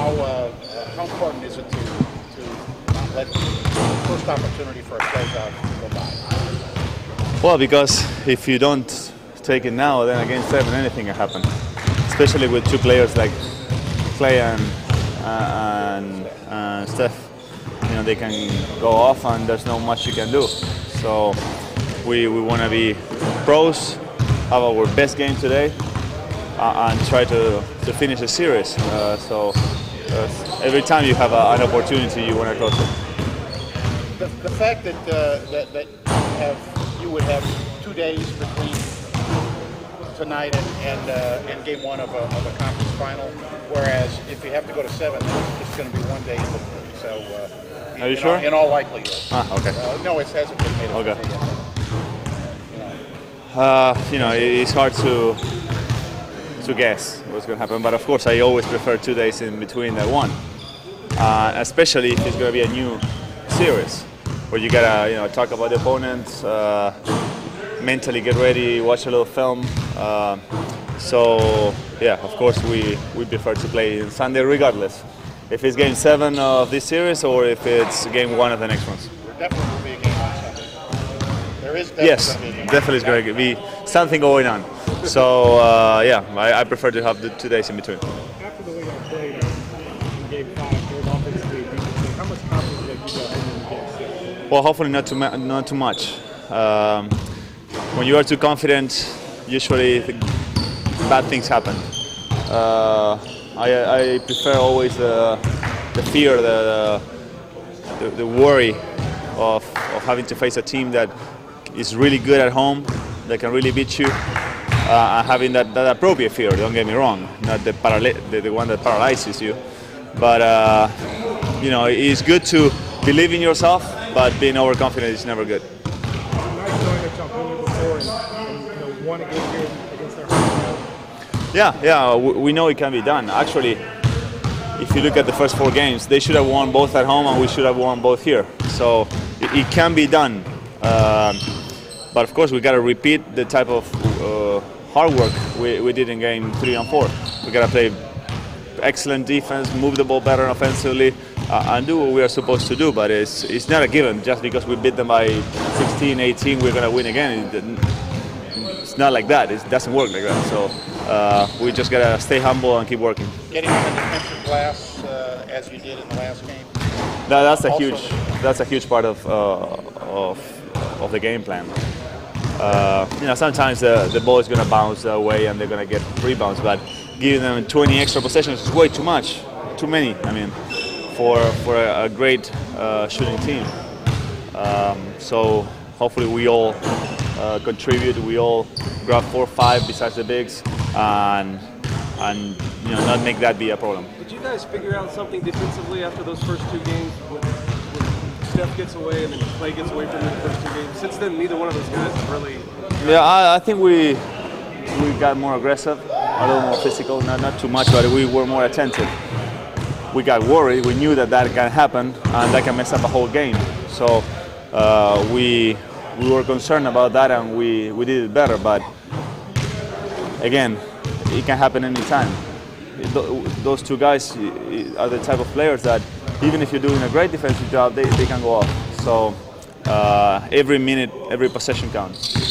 how uh, how important is it to to not let the first opportunity for a closeout go by? Well, because if you don't take it now, then against seven, anything can happen. Especially with two players like Clay and uh, and, and Steph. You know, they can go off, and there's not much you can do. So we we want to be pros, have our best game today, uh, and try to, to finish the series. Uh, so uh, every time you have a, an opportunity, you want to close it. The, the fact that, uh, that that you have you would have two days between tonight and and, uh, and game one of a, of a conference final, whereas if you have to go to seven, it's just going to be one day. So. Uh, Are you in sure? All, in all likelihood. Ah, okay. Uh, no, it hasn't been made Okay. yet. Uh, you know, it's hard to to guess what's going to happen. But of course, I always prefer two days in between that one, uh, especially if it's going to be a new series where you gotta you know talk about the opponents, uh, mentally get ready, watch a little film. Uh, so yeah, of course, we we prefer to play on Sunday regardless. If it's game seven of this series or if it's game one of the next ones. There definitely will be a game on Sunday. There is definitely Yes, going to be a game. definitely is going to be something going on. So uh, yeah, I, I prefer to have the two days in between. After the way y'all played in Game Five, both offensively how much confidence that you got heading into Game Six? Well, hopefully not too ma- not too much. Um, when you are too confident, usually th- bad things happen. Uh, I, I prefer always the, the fear, the, the, the worry of, of having to face a team that is really good at home, that can really beat you, uh, having that, that appropriate fear. Don't get me wrong, not the, the, the one that paralyzes you, but uh, you know it's good to believe in yourself, but being overconfident is never good. Yeah, yeah, we, know it can be done. Actually, if you look at the first four games, they should have won both at home, and we should have won both here. So it, it can be done. Um, but of course, we got to repeat the type of uh, hard work we, we did in game three and four. We got to play excellent defense, move the ball better offensively, uh, and do what we are supposed to do. But it's it's not a given. Just because we beat them by 16, 18, we're gonna win again. It- it's not like that. It doesn't work like that. So uh, we just gotta stay humble and keep working. Getting on the defensive glass uh, as you did in the last game. That, that's a Also- huge that's a huge part of uh, of of the game plan. Uh, you know, sometimes the, the ball is gonna bounce away and they're gonna get rebounds, but giving them 20 extra possessions is way too much, too many. I mean, for for a, a great uh, shooting team. Um, so hopefully we all uh, contribute. We all grab four, or five besides the bigs, and and you know not make that be a problem. Did you guys figure out something defensively after those first two games? Gets away and then Clay gets away from the first two games. Since then, neither one of those guys really. Yeah, I, I think we we got more aggressive, a little more physical, not, not too much, but we were more attentive. We got worried. We knew that that can happen and that can mess up a whole game. So uh, we we were concerned about that and we, we did it better. But again, it can happen anytime. Th- Those two guys are the type of players that even if you're doing a great defensive job, they, they can go off. So uh, every minute, every possession counts.